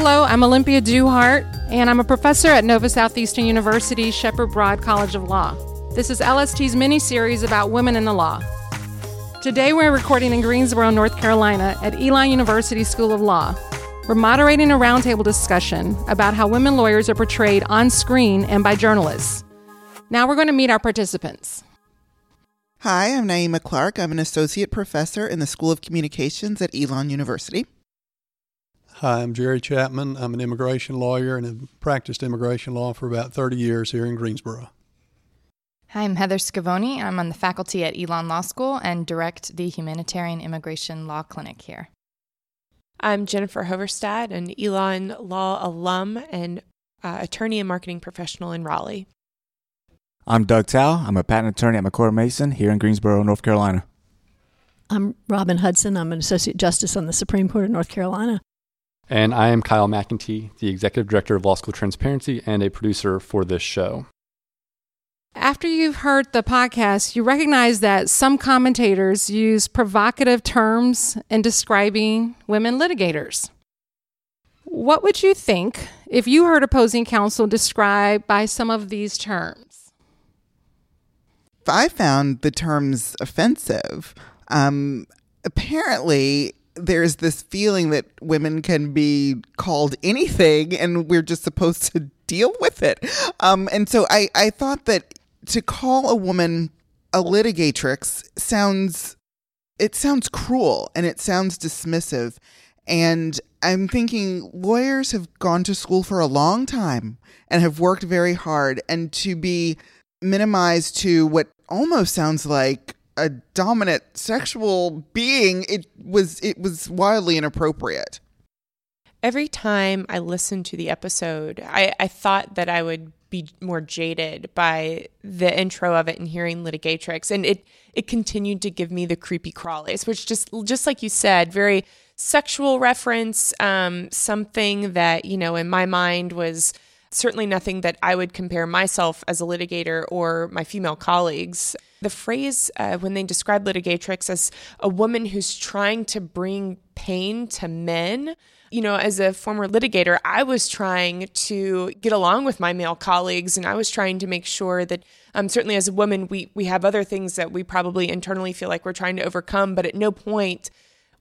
Hello, I'm Olympia Duhart, and I'm a professor at Nova Southeastern University Sheppard Broad College of Law. This is LST's mini series about women in the law. Today we're recording in Greensboro, North Carolina at Elon University School of Law. We're moderating a roundtable discussion about how women lawyers are portrayed on screen and by journalists. Now we're going to meet our participants. Hi, I'm Naeemah Clark. I'm an associate professor in the School of Communications at Elon University. Hi, I'm Jerry Chapman. I'm an immigration lawyer and have practiced immigration law for about 30 years here in Greensboro. Hi, I'm Heather Scavone. I'm on the faculty at Elon Law School and direct the Humanitarian Immigration Law Clinic here. I'm Jennifer Hoverstad, an Elon Law alum and uh, attorney and marketing professional in Raleigh. I'm Doug Tao. I'm a patent attorney at MacCord Mason here in Greensboro, North Carolina. I'm Robin Hudson. I'm an associate justice on the Supreme Court of North Carolina. And I am Kyle McEntee, the executive director of Law School Transparency and a producer for this show. After you've heard the podcast, you recognize that some commentators use provocative terms in describing women litigators. What would you think if you heard opposing counsel described by some of these terms? I found the terms offensive. Um, apparently, there's this feeling that women can be called anything and we're just supposed to deal with it. Um, and so I, I thought that to call a woman a litigatrix sounds it sounds cruel and it sounds dismissive and i'm thinking lawyers have gone to school for a long time and have worked very hard and to be minimized to what almost sounds like a dominant sexual being it was it was wildly inappropriate. Every time i listened to the episode i, I thought that i would be more jaded by the intro of it and hearing litigatrix and it it continued to give me the creepy crawlies which just just like you said very sexual reference um, something that you know in my mind was certainly nothing that i would compare myself as a litigator or my female colleagues. The phrase uh, when they describe litigatrix as a woman who's trying to bring pain to men you know, as a former litigator, I was trying to get along with my male colleagues and I was trying to make sure that um, certainly as a woman, we, we have other things that we probably internally feel like we're trying to overcome, but at no point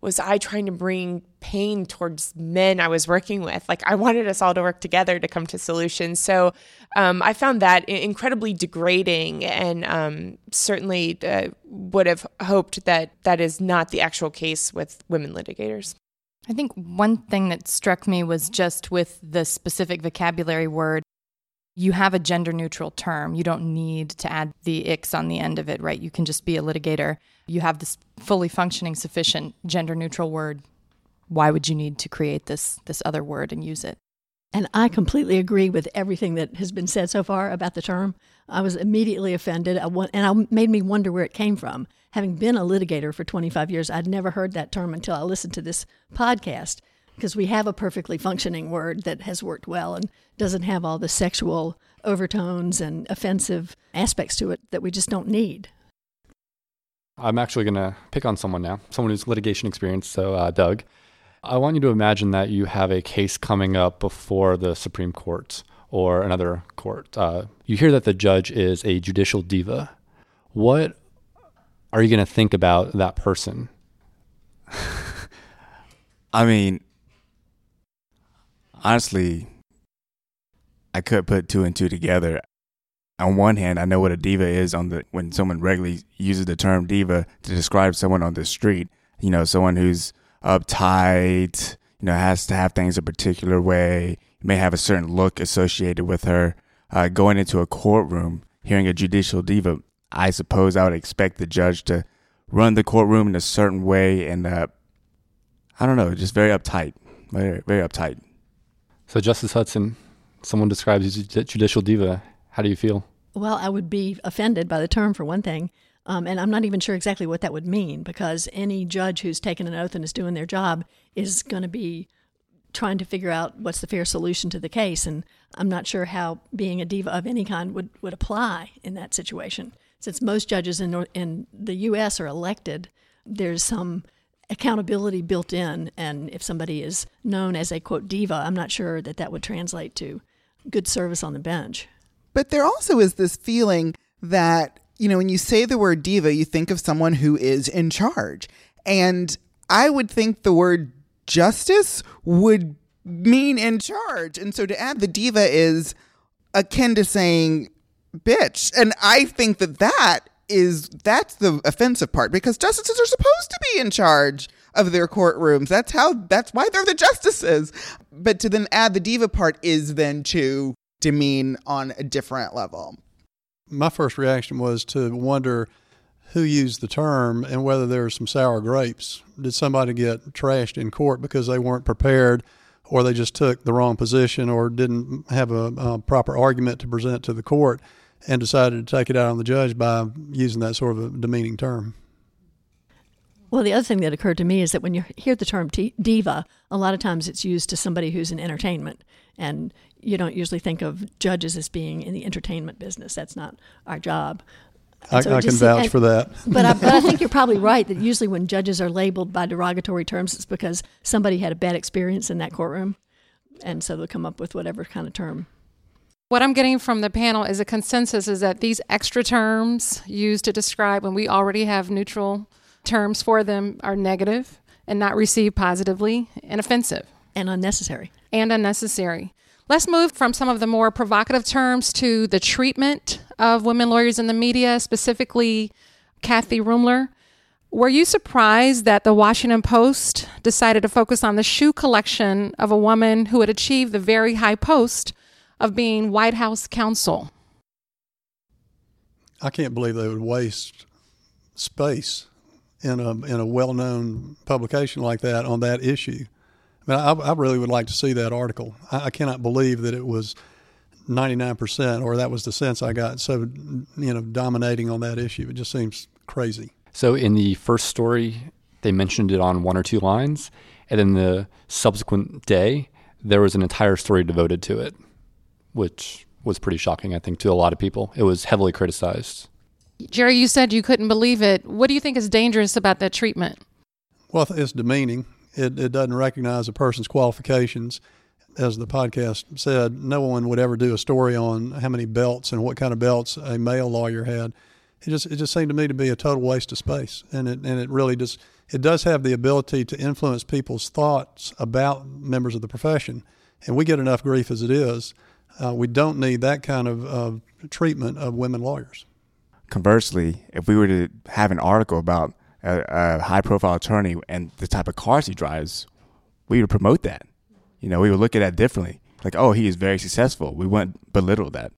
was I trying to bring pain towards men I was working with. Like I wanted us all to work together to come to solutions. So um, I found that incredibly degrading, and um, certainly uh, would have hoped that that is not the actual case with women litigators. I think one thing that struck me was just with the specific vocabulary word, you have a gender neutral term. You don't need to add the ix on the end of it, right? You can just be a litigator. You have this fully functioning, sufficient gender neutral word. Why would you need to create this this other word and use it? And I completely agree with everything that has been said so far about the term. I was immediately offended, and it made me wonder where it came from having been a litigator for 25 years, I'd never heard that term until I listened to this podcast because we have a perfectly functioning word that has worked well and doesn't have all the sexual overtones and offensive aspects to it that we just don't need. I'm actually going to pick on someone now, someone who's litigation experience. So, uh, Doug, I want you to imagine that you have a case coming up before the Supreme Court or another court. Uh, you hear that the judge is a judicial diva. What are you going to think about that person? I mean, honestly, I could put two and two together. On one hand, I know what a diva is on the when someone regularly uses the term diva to describe someone on the street. You know, someone who's uptight, you know, has to have things a particular way, may have a certain look associated with her. Uh, going into a courtroom, hearing a judicial diva, I suppose I would expect the judge to run the courtroom in a certain way and uh, I don't know, just very uptight, very very uptight. So Justice Hudson, someone describes you as a judicial diva. How do you feel? Well, I would be offended by the term for one thing. Um, and I'm not even sure exactly what that would mean because any judge who's taken an oath and is doing their job is going to be trying to figure out what's the fair solution to the case. And I'm not sure how being a diva of any kind would, would apply in that situation since most judges in, in the U.S. are elected, there's some accountability built in. And if somebody is known as a quote diva, I'm not sure that that would translate to good service on the bench. But there also is this feeling that, you know, when you say the word diva, you think of someone who is in charge. And I would think the word justice would mean in charge. And so to add the diva is akin to saying bitch. And I think that that is that's the offensive part because justices are supposed to be in charge of their courtrooms. That's how that's why they're the justices. But to then add the diva part is then to demean on a different level. My first reaction was to wonder who used the term and whether there were some sour grapes. Did somebody get trashed in court because they weren't prepared or they just took the wrong position or didn't have a, a proper argument to present to the court and decided to take it out on the judge by using that sort of a demeaning term? Well, the other thing that occurred to me is that when you hear the term t- diva, a lot of times it's used to somebody who's in entertainment. And you don't usually think of judges as being in the entertainment business. That's not our job. I, so I can vouch and, for that. But I, but I think you're probably right that usually when judges are labeled by derogatory terms, it's because somebody had a bad experience in that courtroom. And so they'll come up with whatever kind of term. What I'm getting from the panel is a consensus is that these extra terms used to describe when we already have neutral terms for them are negative and not received positively and offensive. And unnecessary. And unnecessary. Let's move from some of the more provocative terms to the treatment of women lawyers in the media, specifically Kathy Ruemmler. Were you surprised that the Washington Post decided to focus on the shoe collection of a woman who had achieved the very high post of being White House counsel? I can't believe they would waste space in a in a well known publication like that on that issue. I mean, I, I really would like to see that article. I, I cannot believe that it was ninety nine percent, or that was the sense I got. So you know, dominating on that issue, it just seems crazy. So in the first story, they mentioned it on one or two lines, and then the subsequent day, there was an entire story devoted to it, which was pretty shocking, I think, to a lot of people. It was heavily criticized. Jerry, you said you couldn't believe it. What do you think is dangerous about that treatment? Well, it's demeaning. It, it doesn't recognize a person's qualifications. As the podcast said, no one would ever do a story on how many belts and what kind of belts a male lawyer had. It just it just seemed to me to be a total waste of space, and it and it really just it does have the ability to influence people's thoughts about members of the profession, and we get enough grief as it is. Uh, we don't need that kind of uh, treatment of women lawyers. Conversely, if we were to have an article about a, a high profile attorney and the type of cars he drives, we would promote that. You know, we would look at that differently. Like, oh, he is very successful. We wouldn't belittle that.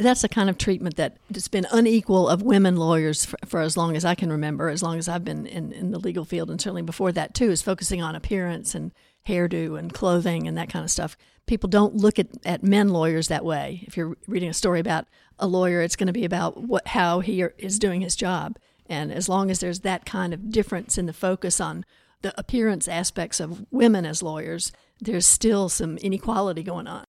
That's the kind of treatment that has been unequal of women lawyers for, for, as long as I can remember, as long as I've been in, in the legal field, and certainly before that too, is focusing on appearance and hairdo and clothing and that kind of stuff. People don't look at, at men lawyers that way. If you're reading a story about a lawyer, it's going to be about what how he is doing his job. And as long as there's that kind of difference in the focus on the appearance aspects of women as lawyers, there's still some inequality going on.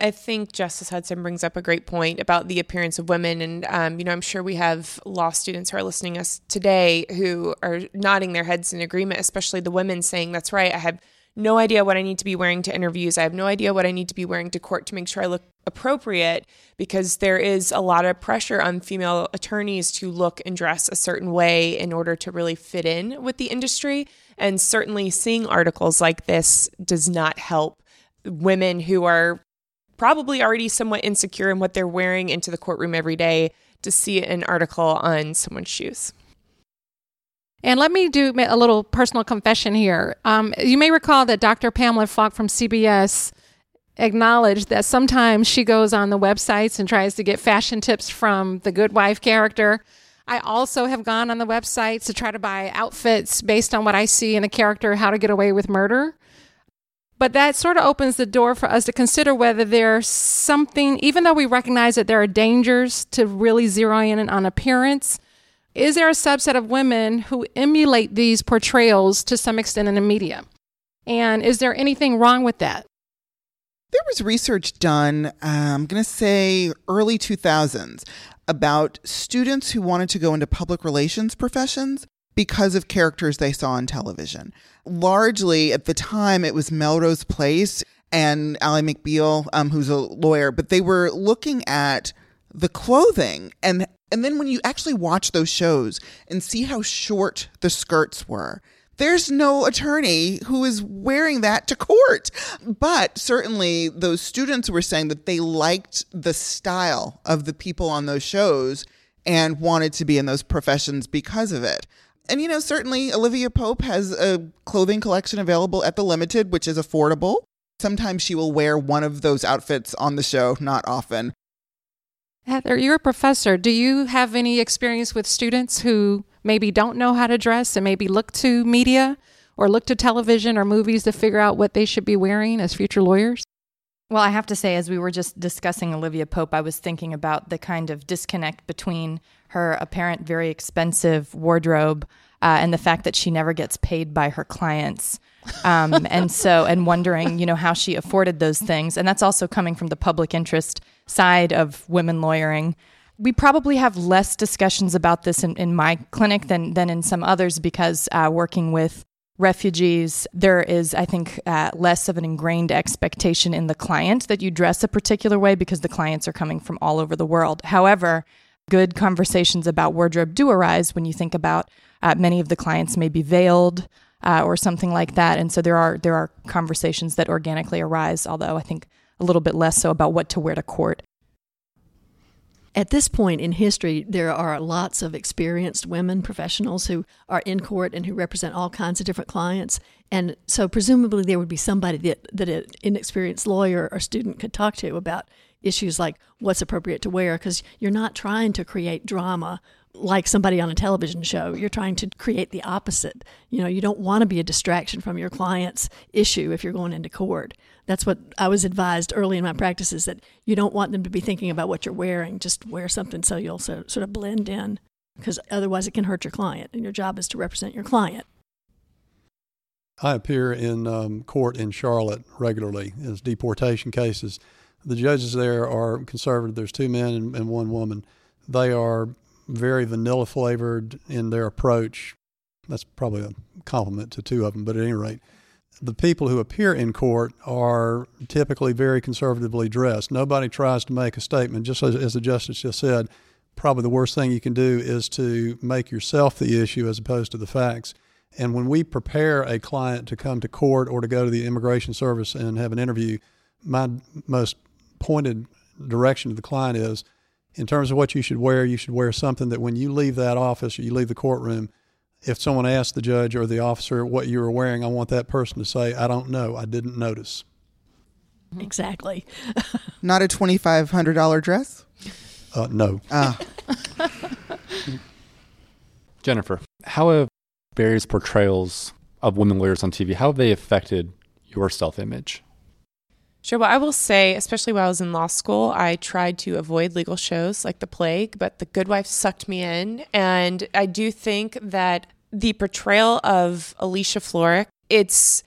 I think Justice Hudson brings up a great point about the appearance of women. And, um, you know, I'm sure we have law students who are listening to us today who are nodding their heads in agreement, especially the women saying, That's right, I have no idea what I need to be wearing to interviews. I have no idea what I need to be wearing to court to make sure I look appropriate because there is a lot of pressure on female attorneys to look and dress a certain way in order to really fit in with the industry. And certainly seeing articles like this does not help women who are probably already somewhat insecure in what they're wearing into the courtroom every day to see an article on someone's shoes. And let me do a little personal confession here. Um, you may recall that Dr. Pamela Falk from CBS acknowledged that sometimes she goes on the websites and tries to get fashion tips from the good wife character. I also have gone on the websites to try to buy outfits based on what I see in a character, How to Get Away with Murder. But that sort of opens the door for us to consider whether there's something, even though we recognize that there are dangers to really zeroing in on appearance, is there a subset of women who emulate these portrayals to some extent in the media? And is there anything wrong with that? There was research done, uh, I'm going to say early 2000s, about students who wanted to go into public relations professions because of characters they saw on television. Largely at the time, it was Melrose Place and Ally McBeal, um, who's a lawyer, but they were looking at the clothing and and then when you actually watch those shows and see how short the skirts were there's no attorney who is wearing that to court. But certainly those students were saying that they liked the style of the people on those shows and wanted to be in those professions because of it. And, you know, certainly Olivia Pope has a clothing collection available at the Limited, which is affordable. Sometimes she will wear one of those outfits on the show, not often. Heather, you're a professor. Do you have any experience with students who maybe don't know how to dress and maybe look to media or look to television or movies to figure out what they should be wearing as future lawyers? Well, I have to say, as we were just discussing Olivia Pope, I was thinking about the kind of disconnect between her apparent very expensive wardrobe uh, and the fact that she never gets paid by her clients. Um, and so, and wondering, you know, how she afforded those things. And that's also coming from the public interest side of women lawyering we probably have less discussions about this in, in my clinic than, than in some others because uh, working with refugees, there is, I think, uh, less of an ingrained expectation in the client that you dress a particular way because the clients are coming from all over the world. However, good conversations about wardrobe do arise when you think about uh, many of the clients may be veiled uh, or something like that, and so there are there are conversations that organically arise. Although I think a little bit less so about what to wear to court at this point in history, there are lots of experienced women professionals who are in court and who represent all kinds of different clients. And so, presumably, there would be somebody that, that an inexperienced lawyer or student could talk to about issues like what's appropriate to wear, because you're not trying to create drama like somebody on a television show. You're trying to create the opposite. You know, you don't want to be a distraction from your client's issue if you're going into court. That's what I was advised early in my practice is that you don't want them to be thinking about what you're wearing. Just wear something so you'll so, sort of blend in because otherwise it can hurt your client and your job is to represent your client. I appear in um, court in Charlotte regularly as deportation cases. The judges there are conservative. There's two men and, and one woman. They are very vanilla flavored in their approach. That's probably a compliment to two of them, but at any rate, the people who appear in court are typically very conservatively dressed. Nobody tries to make a statement, just as, as, the justice just said. Probably the worst thing you can do is to make yourself the issue as opposed to the facts. And when we prepare a client to come to court or to go to the immigration service and have an interview, my most pointed direction to the client is in terms of what you should wear, you should wear something that when you leave that office or you leave the courtroom, if someone asks the judge or the officer what you were wearing, I want that person to say, I don't know, I didn't notice. Exactly. Not a $2,500 dress? Uh, no. Ah. Jennifer, how have various portrayals of women lawyers on TV, how have they affected your self image? Sure. Well, I will say, especially while I was in law school, I tried to avoid legal shows like The Plague, but The Good Wife sucked me in. And I do think that the portrayal of Alicia Florrick, it's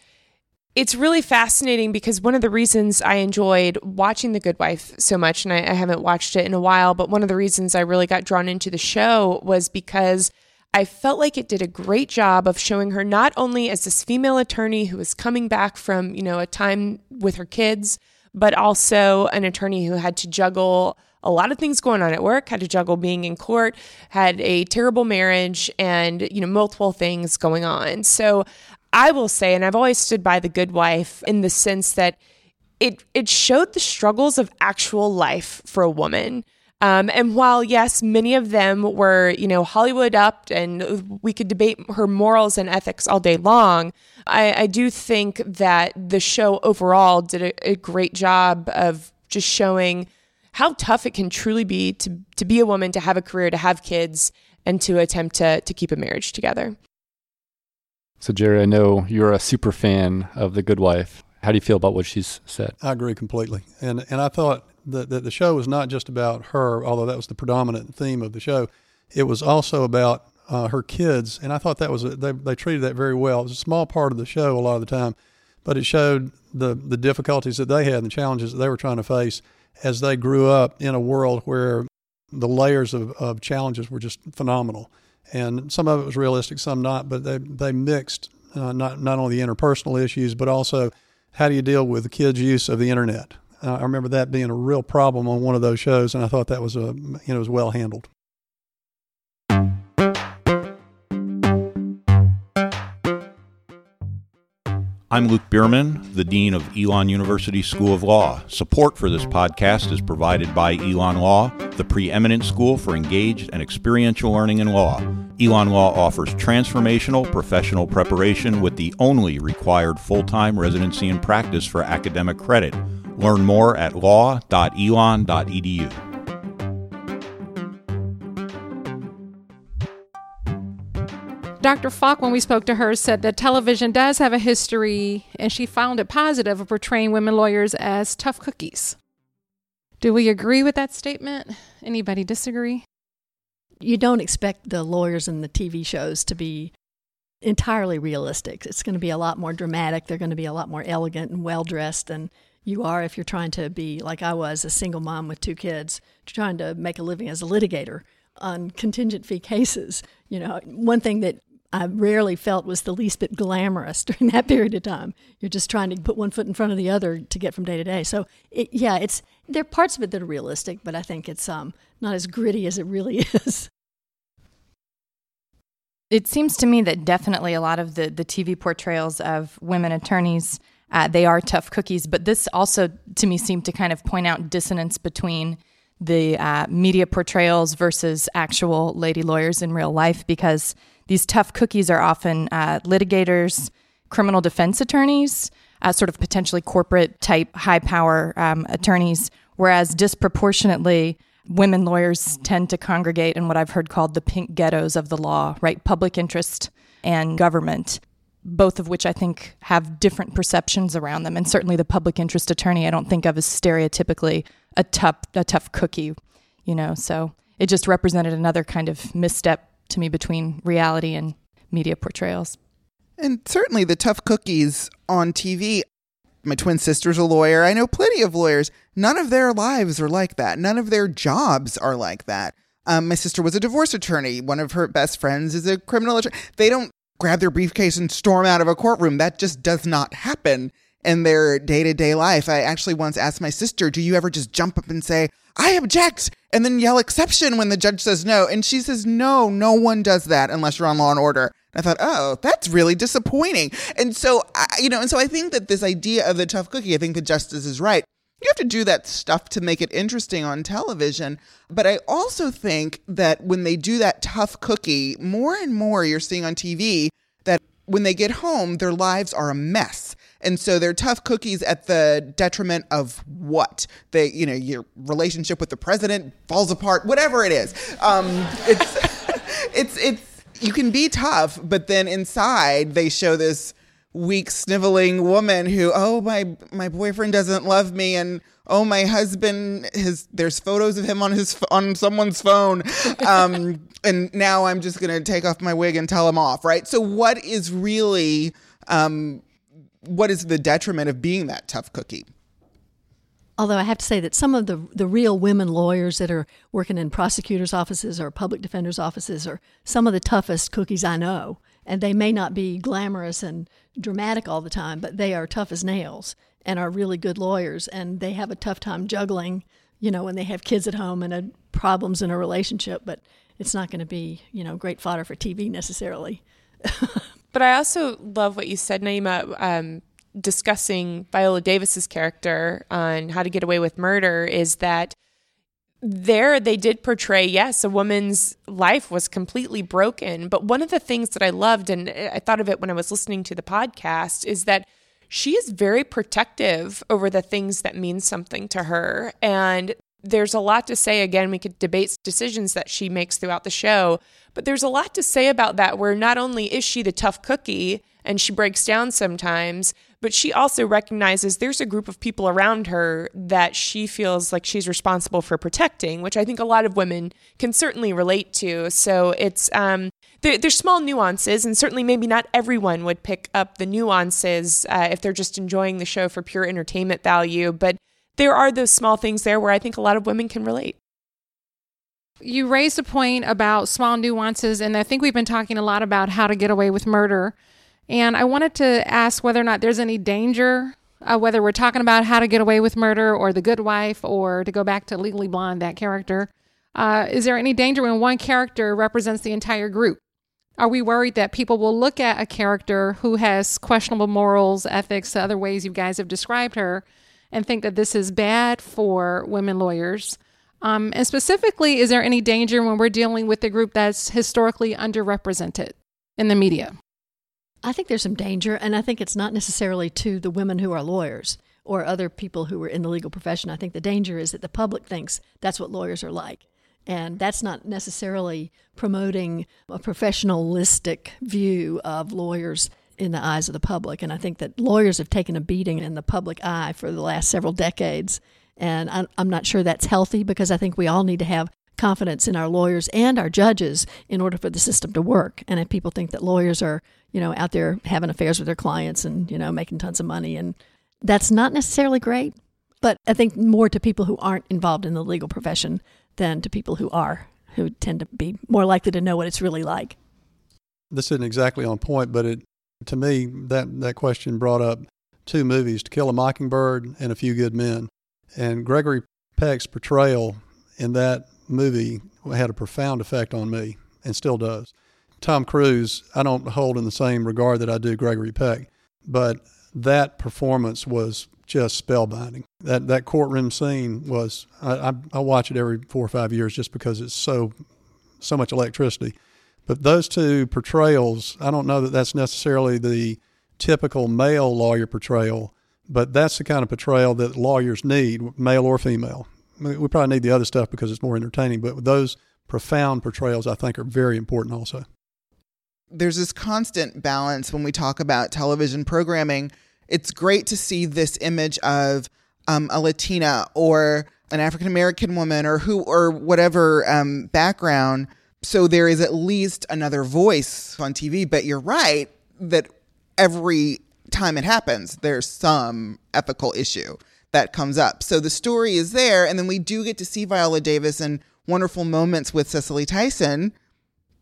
it's really fascinating because one of the reasons I enjoyed watching The Good Wife so much, and I, I haven't watched it in a while, but one of the reasons I really got drawn into the show was because I felt like it did a great job of showing her not only as this female attorney who was coming back from, you know, a time with her kids, but also an attorney who had to juggle a lot of things going on at work, had to juggle being in court, had a terrible marriage and, you know, multiple things going on. So I will say, and I've always stood by the good wife in the sense that it it showed the struggles of actual life for a woman. Um, and while, yes, many of them were, you know, Hollywood up and we could debate her morals and ethics all day long, I, I do think that the show overall did a, a great job of just showing how tough it can truly be to, to be a woman, to have a career, to have kids, and to attempt to, to keep a marriage together. So, Jerry, I know you're a super fan of The Good Wife. How do you feel about what she's said? I agree completely. And, and I thought the, the, the show was not just about her, although that was the predominant theme of the show. It was also about uh, her kids, and I thought that was a, they they treated that very well. It was a small part of the show a lot of the time, but it showed the the difficulties that they had and the challenges that they were trying to face as they grew up in a world where the layers of, of challenges were just phenomenal. and some of it was realistic, some not. But they they mixed uh, not not only the interpersonal issues, but also how do you deal with the kids' use of the internet. Uh, I remember that being a real problem on one of those shows, and I thought that was a you know was well handled. I'm Luke Bierman, the Dean of Elon University School of Law. Support for this podcast is provided by Elon Law, the preeminent school for engaged and experiential learning in law. Elon Law offers transformational professional preparation with the only required full time residency and practice for academic credit. Learn more at law.elon.edu. Dr. Falk, when we spoke to her, said that television does have a history, and she found it positive of portraying women lawyers as tough cookies. Do we agree with that statement? Anybody disagree? You don't expect the lawyers in the TV shows to be entirely realistic. It's going to be a lot more dramatic. They're going to be a lot more elegant and well dressed than you are if you're trying to be like I was, a single mom with two kids, trying to make a living as a litigator on contingent fee cases. You know, one thing that I rarely felt was the least bit glamorous during that period of time. You're just trying to put one foot in front of the other to get from day to day. So, it, yeah, it's there are parts of it that are realistic, but I think it's um, not as gritty as it really is. It seems to me that definitely a lot of the, the TV portrayals of women attorneys, uh, they are tough cookies. But this also, to me, seemed to kind of point out dissonance between the uh, media portrayals versus actual lady lawyers in real life because these tough cookies are often uh, litigators, criminal defense attorneys, uh, sort of potentially corporate type high power um, attorneys, whereas disproportionately, women lawyers tend to congregate in what I've heard called the pink ghettos of the law, right? Public interest and government, both of which I think have different perceptions around them. And certainly the public interest attorney, I don't think of as stereotypically a tough, a tough cookie, you know? So it just represented another kind of misstep to me between reality and media portrayals. And certainly the tough cookies on TV. My twin sister's a lawyer. I know plenty of lawyers. None of their lives are like that. None of their jobs are like that. Um, my sister was a divorce attorney. One of her best friends is a criminal attorney. They don't grab their briefcase and storm out of a courtroom. That just does not happen in their day to day life. I actually once asked my sister, Do you ever just jump up and say, I object, and then yell exception when the judge says no. And she says, no, no one does that unless you're on Law and Order. And I thought, oh, that's really disappointing. And so, I, you know, and so I think that this idea of the tough cookie, I think the justice is right. You have to do that stuff to make it interesting on television. But I also think that when they do that tough cookie, more and more you're seeing on TV that when they get home, their lives are a mess. And so they're tough cookies at the detriment of what? They, you know, your relationship with the president falls apart, whatever it is. Um, it's, it's, it's, you can be tough, but then inside they show this weak, sniveling woman who, oh, my, my boyfriend doesn't love me. And, oh, my husband, his, there's photos of him on his, on someone's phone. Um, and now I'm just going to take off my wig and tell him off. Right. So what is really, um, what is the detriment of being that tough cookie? Although I have to say that some of the the real women lawyers that are working in prosecutors' offices or public defenders' offices are some of the toughest cookies I know. And they may not be glamorous and dramatic all the time, but they are tough as nails and are really good lawyers. And they have a tough time juggling, you know, when they have kids at home and a, problems in a relationship. But it's not going to be, you know, great fodder for TV necessarily. But I also love what you said, Naeemah, um, discussing Viola Davis's character on How to Get Away with Murder is that there they did portray yes a woman's life was completely broken. But one of the things that i loved and i thought of it when i was listening to the podcast is that she is very protective over the things that mean something to her. And there's a lot to say. Again we could debate decisions that she makes throughout the show but there's a lot to say about that, where not only is she the tough cookie and she breaks down sometimes, but she also recognizes there's a group of people around her that she feels like she's responsible for protecting, which I think a lot of women can certainly relate to. So it's, um, there, there's small nuances, and certainly maybe not everyone would pick up the nuances uh, if they're just enjoying the show for pure entertainment value. But there are those small things there where I think a lot of women can relate. You raised a point about small nuances, and I think we've been talking a lot about how to get away with murder. And I wanted to ask whether or not there's any danger, uh, whether we're talking about how to get away with murder or the good wife, or to go back to Legally Blonde, that character. Uh, is there any danger when one character represents the entire group? Are we worried that people will look at a character who has questionable morals, ethics, other ways you guys have described her, and think that this is bad for women lawyers? Um, and specifically, is there any danger when we're dealing with a group that's historically underrepresented in the media? I think there's some danger, and I think it's not necessarily to the women who are lawyers or other people who are in the legal profession. I think the danger is that the public thinks that's what lawyers are like. And that's not necessarily promoting a professionalistic view of lawyers in the eyes of the public. And I think that lawyers have taken a beating in the public eye for the last several decades. And I'm not sure that's healthy because I think we all need to have confidence in our lawyers and our judges in order for the system to work. And if people think that lawyers are, you know, out there having affairs with their clients and, you know, making tons of money and that's not necessarily great, but I think more to people who aren't involved in the legal profession than to people who are, who tend to be more likely to know what it's really like. This isn't exactly on point, but it to me that that question brought up two movies, To Kill a Mockingbird and A Few Good Men. And Gregory Peck's portrayal in that movie had a profound effect on me and still does. Tom Cruise, I don't hold in the same regard that I do Gregory Peck, but that performance was just spellbinding. That that courtroom scene was I, I, I watch it every four or five years just because it's so so much electricity. But those two portrayals, I don't know that that's necessarily the typical male lawyer portrayal, but that's the kind of portrayal that lawyers need, male or female we probably need the other stuff because it's more entertaining, but those profound portrayals I think are very important also. There's this constant balance when we talk about television programming. It's great to see this image of um, a Latina or an African American woman or who or whatever um, background. So there is at least another voice on TV. But you're right that every time it happens, there's some ethical issue that comes up. So the story is there, and then we do get to see Viola Davis in wonderful moments with Cicely Tyson,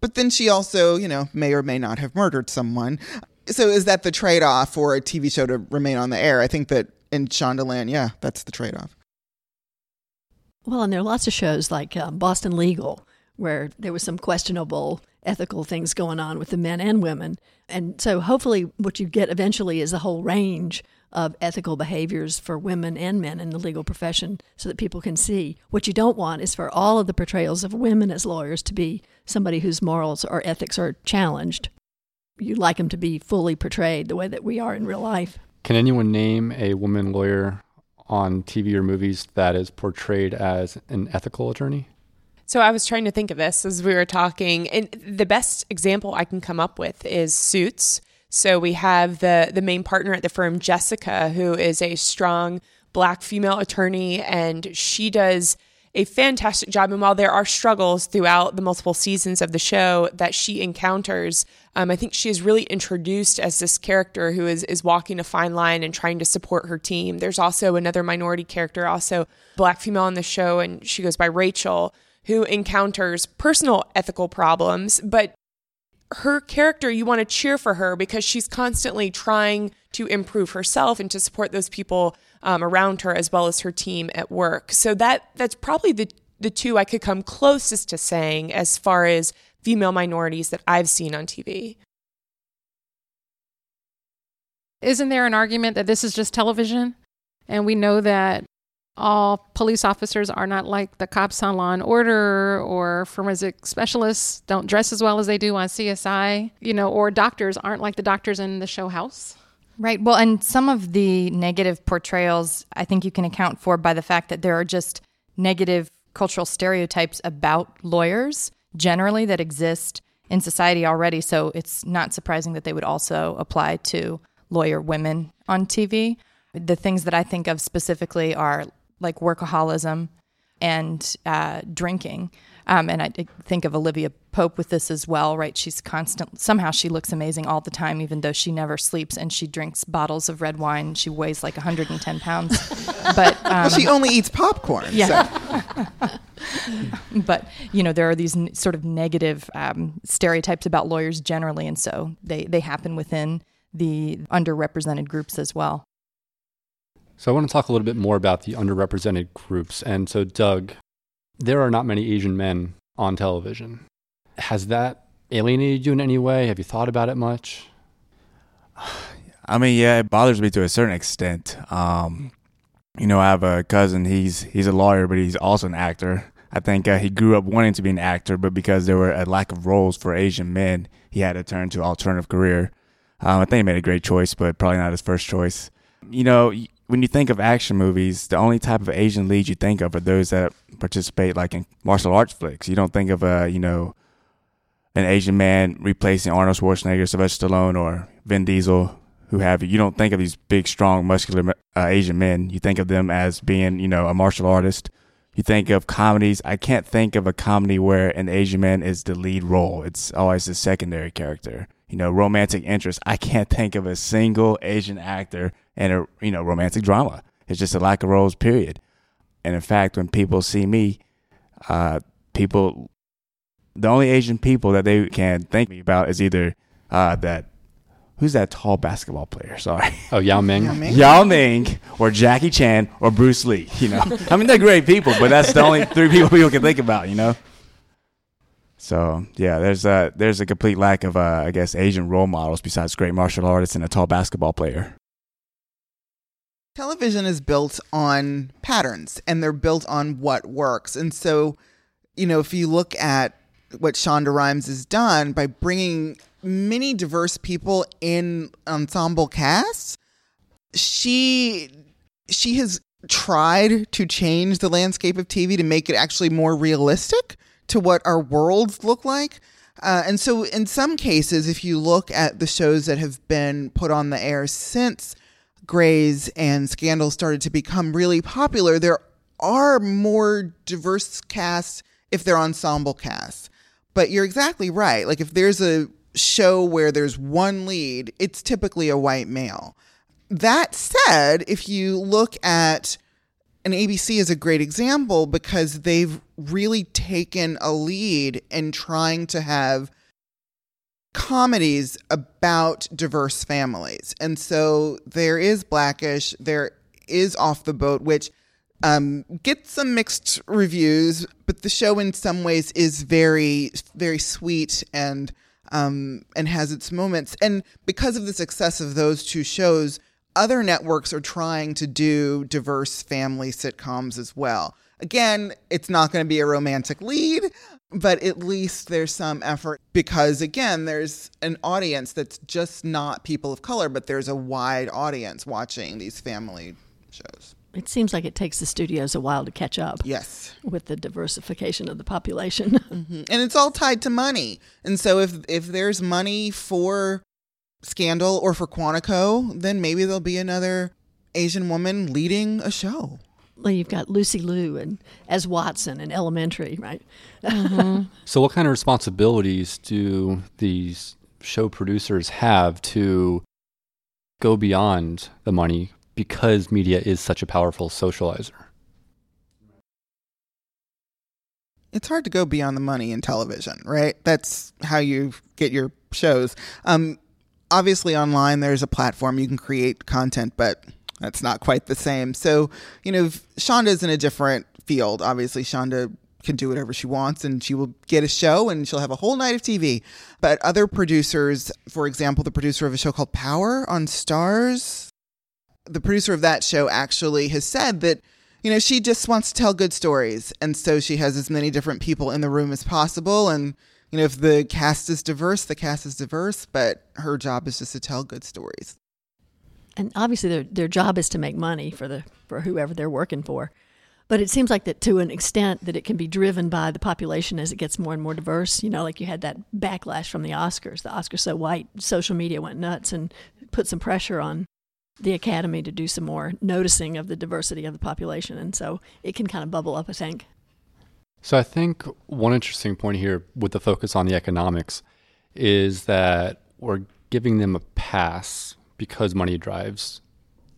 but then she also, you know, may or may not have murdered someone. So is that the trade off for a TV show to remain on the air? I think that in Shondaland, yeah, that's the trade off. Well, and there are lots of shows like um, Boston Legal where there was some questionable ethical things going on with the men and women. And so hopefully what you get eventually is a whole range of ethical behaviors for women and men in the legal profession so that people can see. What you don't want is for all of the portrayals of women as lawyers to be somebody whose morals or ethics are challenged. You'd like them to be fully portrayed the way that we are in real life. Can anyone name a woman lawyer on TV or movies that is portrayed as an ethical attorney? So I was trying to think of this as we were talking, and the best example I can come up with is Suits. So we have the the main partner at the firm, Jessica, who is a strong black female attorney, and she does a fantastic job. And while there are struggles throughout the multiple seasons of the show that she encounters, um, I think she is really introduced as this character who is is walking a fine line and trying to support her team. There's also another minority character, also black female on the show, and she goes by Rachel, who encounters personal ethical problems, but her character, you want to cheer for her because she's constantly trying to improve herself and to support those people um, around her as well as her team at work. So that that's probably the the two I could come closest to saying as far as female minorities that I've seen on TV. Isn't there an argument that this is just television? And we know that all police officers are not like the cops on Law and Order or forensic specialists don't dress as well as they do on CSI, you know, or doctors aren't like the doctors in the show House. Right. Well, and some of the negative portrayals I think you can account for by the fact that there are just negative cultural stereotypes about lawyers generally that exist in society already. So it's not surprising that they would also apply to lawyer women on TV. The things that I think of specifically are like workaholism and uh, drinking. Um, and I think of Olivia Pope with this as well, right? She's constant. Somehow she looks amazing all the time, even though she never sleeps and she drinks bottles of red wine. She weighs like 110 pounds, but um, well, she only eats popcorn. Yeah. So. but you know there are these n- sort of negative um, stereotypes about lawyers generally, and so they they happen within the underrepresented groups as well. So I want to talk a little bit more about the underrepresented groups. And so, Doug, there are not many Asian men on television. Has that alienated you in any way? Have you thought about it much? I mean, yeah, it bothers me to a certain extent. Um, you know, I have a cousin. He's he's a lawyer, but he's also an actor. I think uh, he grew up wanting to be an actor, but because there were a lack of roles for Asian men, he had to turn to alternative career. Um, I think he made a great choice, but probably not his first choice. You know, when you think of action movies, the only type of Asian leads you think of are those that participate like in martial arts flicks. You don't think of a, you know, an Asian man replacing Arnold Schwarzenegger, Sylvester Stallone, or Vin Diesel, who have you. You don't think of these big, strong, muscular uh, Asian men. You think of them as being, you know, a martial artist. You think of comedies. I can't think of a comedy where an Asian man is the lead role. It's always the secondary character. You know, romantic interest. I can't think of a single Asian actor and a you know romantic drama. It's just a lack of roles, period. And in fact, when people see me, uh, people, the only Asian people that they can think me about is either uh, that who's that tall basketball player? Sorry. Oh, Yao Ming. Yao Ming? Yao Ming or Jackie Chan or Bruce Lee. You know, I mean they're great people, but that's the only three people people can think about. You know. So yeah, there's a there's a complete lack of uh, I guess Asian role models besides great martial artists and a tall basketball player. Television is built on patterns and they're built on what works. And so, you know, if you look at what Shonda Rhimes has done by bringing many diverse people in ensemble casts, she she has tried to change the landscape of TV to make it actually more realistic to what our worlds look like. Uh, and so, in some cases, if you look at the shows that have been put on the air since Grey's and Scandal started to become really popular, there are more diverse casts if they're ensemble casts. But you're exactly right. Like, if there's a show where there's one lead, it's typically a white male. That said, if you look at and ABC is a great example because they've really taken a lead in trying to have comedies about diverse families. And so there is Blackish, there is Off the Boat, which um, gets some mixed reviews, but the show in some ways is very, very sweet and um, and has its moments. And because of the success of those two shows, other networks are trying to do diverse family sitcoms as well. Again, it's not going to be a romantic lead, but at least there's some effort because, again, there's an audience that's just not people of color, but there's a wide audience watching these family shows. It seems like it takes the studios a while to catch up. Yes. With the diversification of the population. mm-hmm. And it's all tied to money. And so if if there's money for Scandal or for Quantico, then maybe there'll be another Asian woman leading a show. Well, you've got Lucy Liu and as Watson in Elementary, right? Mm-hmm. so, what kind of responsibilities do these show producers have to go beyond the money because media is such a powerful socializer? It's hard to go beyond the money in television, right? That's how you get your shows. Um, obviously online there's a platform you can create content, but that's not quite the same. So, you know, Shonda's in a different field. Obviously, Shonda can do whatever she wants and she will get a show and she'll have a whole night of TV. But other producers, for example, the producer of a show called Power on Starz, the producer of that show actually has said that, you know, she just wants to tell good stories. And so she has as many different people in the room as possible. And you know, if the cast is diverse, the cast is diverse, but her job is just to tell good stories. And obviously their their job is to make money for the for whoever they're working for. But it seems like that to an extent that it can be driven by the population as it gets more and more diverse. You know, like you had that backlash from the Oscars. The Oscars so white, social media went nuts and put some pressure on the Academy to do some more noticing of the diversity of the population. And so it can kind of bubble up, I think. So I think one interesting point here with the focus on the economics is that we're giving them a pass because money drives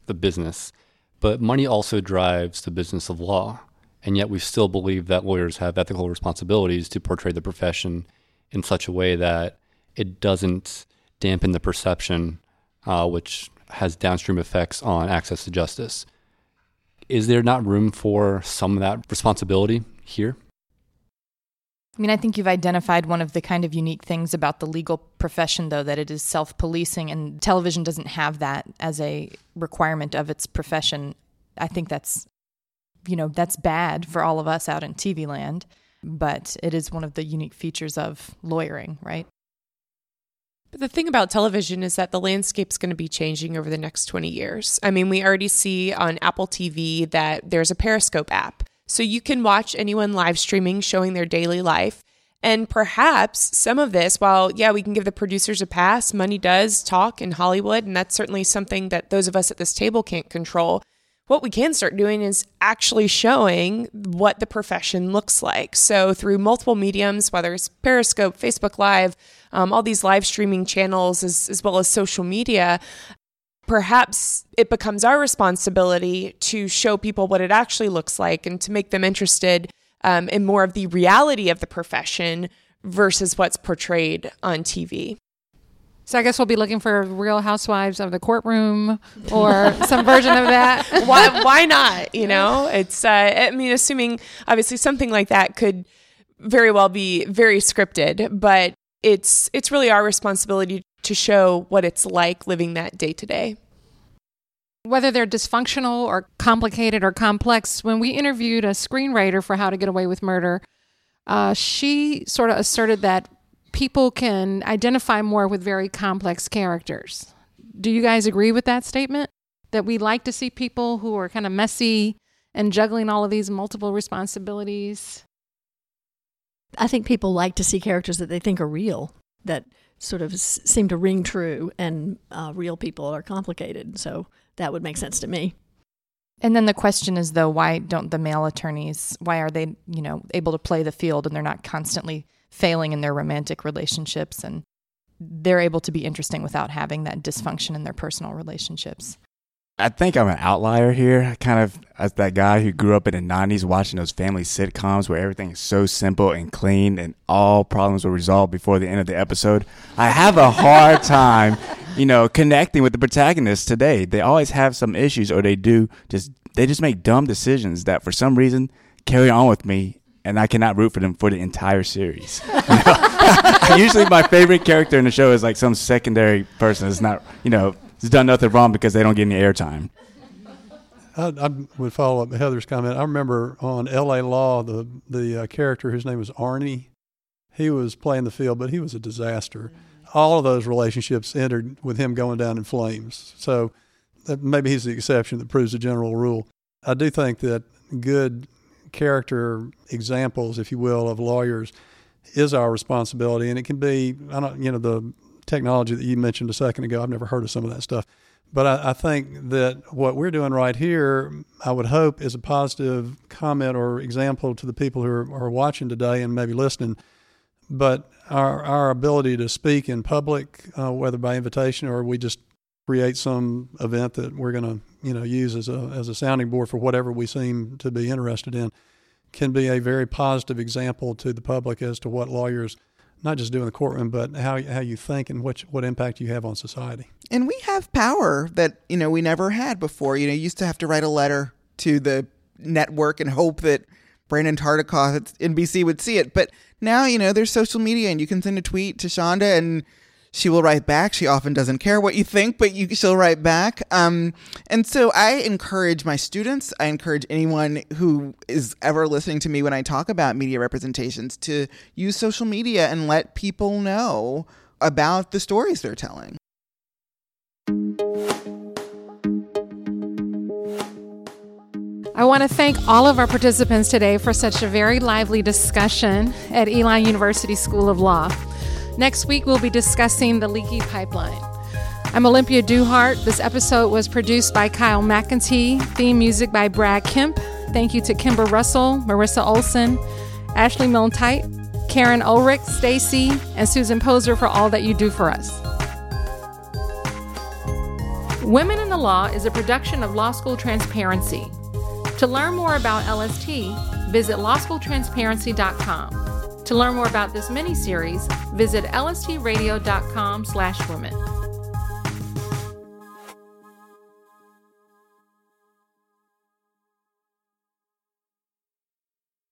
the business, but money also drives the business of law. And yet we still believe that lawyers have ethical responsibilities to portray the profession in such a way that it doesn't dampen the perception, uh, which has downstream effects on access to justice. Is there not room for some of that responsibility here? I mean, I think you've identified one of the kind of unique things about the legal profession, though, that it is self policing, and television doesn't have that as a requirement of its profession. I think that's, you know, that's bad for all of us out in TV land, but it is one of the unique features of lawyering, right? But the thing about television is that the landscape's going to be changing over the next 20 years. I mean, we already see on Apple TV that there's a Periscope app so you can watch anyone live streaming showing their daily life. And perhaps some of this, while, yeah, we can give the producers a pass, money does talk in Hollywood, and that's certainly something that those of us at this table can't control. What we can start doing is actually showing what the profession looks like. So, through multiple mediums, whether it's Periscope, Facebook Live, um, all these live streaming channels, as, as well as social media, perhaps it becomes our responsibility to show people what it actually looks like and to make them interested um, in more of the reality of the profession versus what's portrayed on TV. So I guess we'll be looking for Real Housewives of the Courtroom or some version of that. why? Why not? You know, it's. Uh, I mean, assuming obviously something like that could very well be very scripted, but it's it's really our responsibility to show what it's like living that day to day. Whether they're dysfunctional or complicated or complex, when we interviewed a screenwriter for How to Get Away with Murder, uh, she sort of asserted that people can identify more with very complex characters. Do you guys agree with that statement? That we like to see people who are kind of messy and juggling all of these multiple responsibilities? I think people like to see characters that they think are real, that sort of seem to ring true, and uh, real people are complicated. So that would make sense to me. And then the question is though, why don't the male attorneys, why are they, you know, able to play the field and they're not constantly failing in their romantic relationships and they're able to be interesting without having that dysfunction in their personal relationships? I think I'm an outlier here. I kind of as that guy who grew up in the 90s watching those family sitcoms where everything is so simple and clean and all problems were resolved before the end of the episode. I have a hard time, you know, connecting with the protagonists today. They always have some issues or they do just they just make dumb decisions that for some reason carry on with me and I cannot root for them for the entire series. Usually my favorite character in the show is like some secondary person It's not, you know, has done nothing wrong because they don't get any airtime. I, I, would follow up Heather's comment. I remember on L.A. Law, the the uh, character, whose name was Arnie. He was playing the field, but he was a disaster. All of those relationships ended with him going down in flames. So maybe he's the exception that proves the general rule. I do think that good character examples, if you will, of lawyers is our responsibility, and it can be I don't you know the technology that you mentioned a second ago. I've never heard of some of that stuff. But I, I, think that what we're doing right here, I would hope, is a positive comment or example to the people who are, are watching today and maybe listening. But our, our ability to speak in public, uh, whether by invitation or we just create some event that we're going to you know use as a as a sounding board for whatever we seem to be interested in, can be a very positive example to the public as to what lawyers not just do in the courtroom, but how how you think and what what impact you have on society. And we have power that you know we never had before. You know, you used to have to write a letter to the network and hope that Brandon Tartikoff at NBC would see it. But now you know there's social media, and you can send a tweet to Shonda and she will write back. She often doesn't care what you think, but you, she'll write back. Um, and so I encourage my students, I encourage anyone who is ever listening to me when I talk about media representations to use social media and let people know about the stories they're telling. I want to thank all of our participants today for such a very lively discussion at Elon University School of Law. Next week, we'll be discussing the leaky pipeline. I'm Olympia Duhart. This episode was produced by Kyle McEntee, theme music by Brad Kemp. Thank you to Kimber Russell, Marissa Olson, Ashley Milne-Tite, Karen Ulrich, Stacy, and Susan Poser for all that you do for us. Women in the Law is a production of Law School Transparency. To learn more about LST, visit lawschooltransparency.com. To learn more about this mini-series, visit lstradio.com slash women.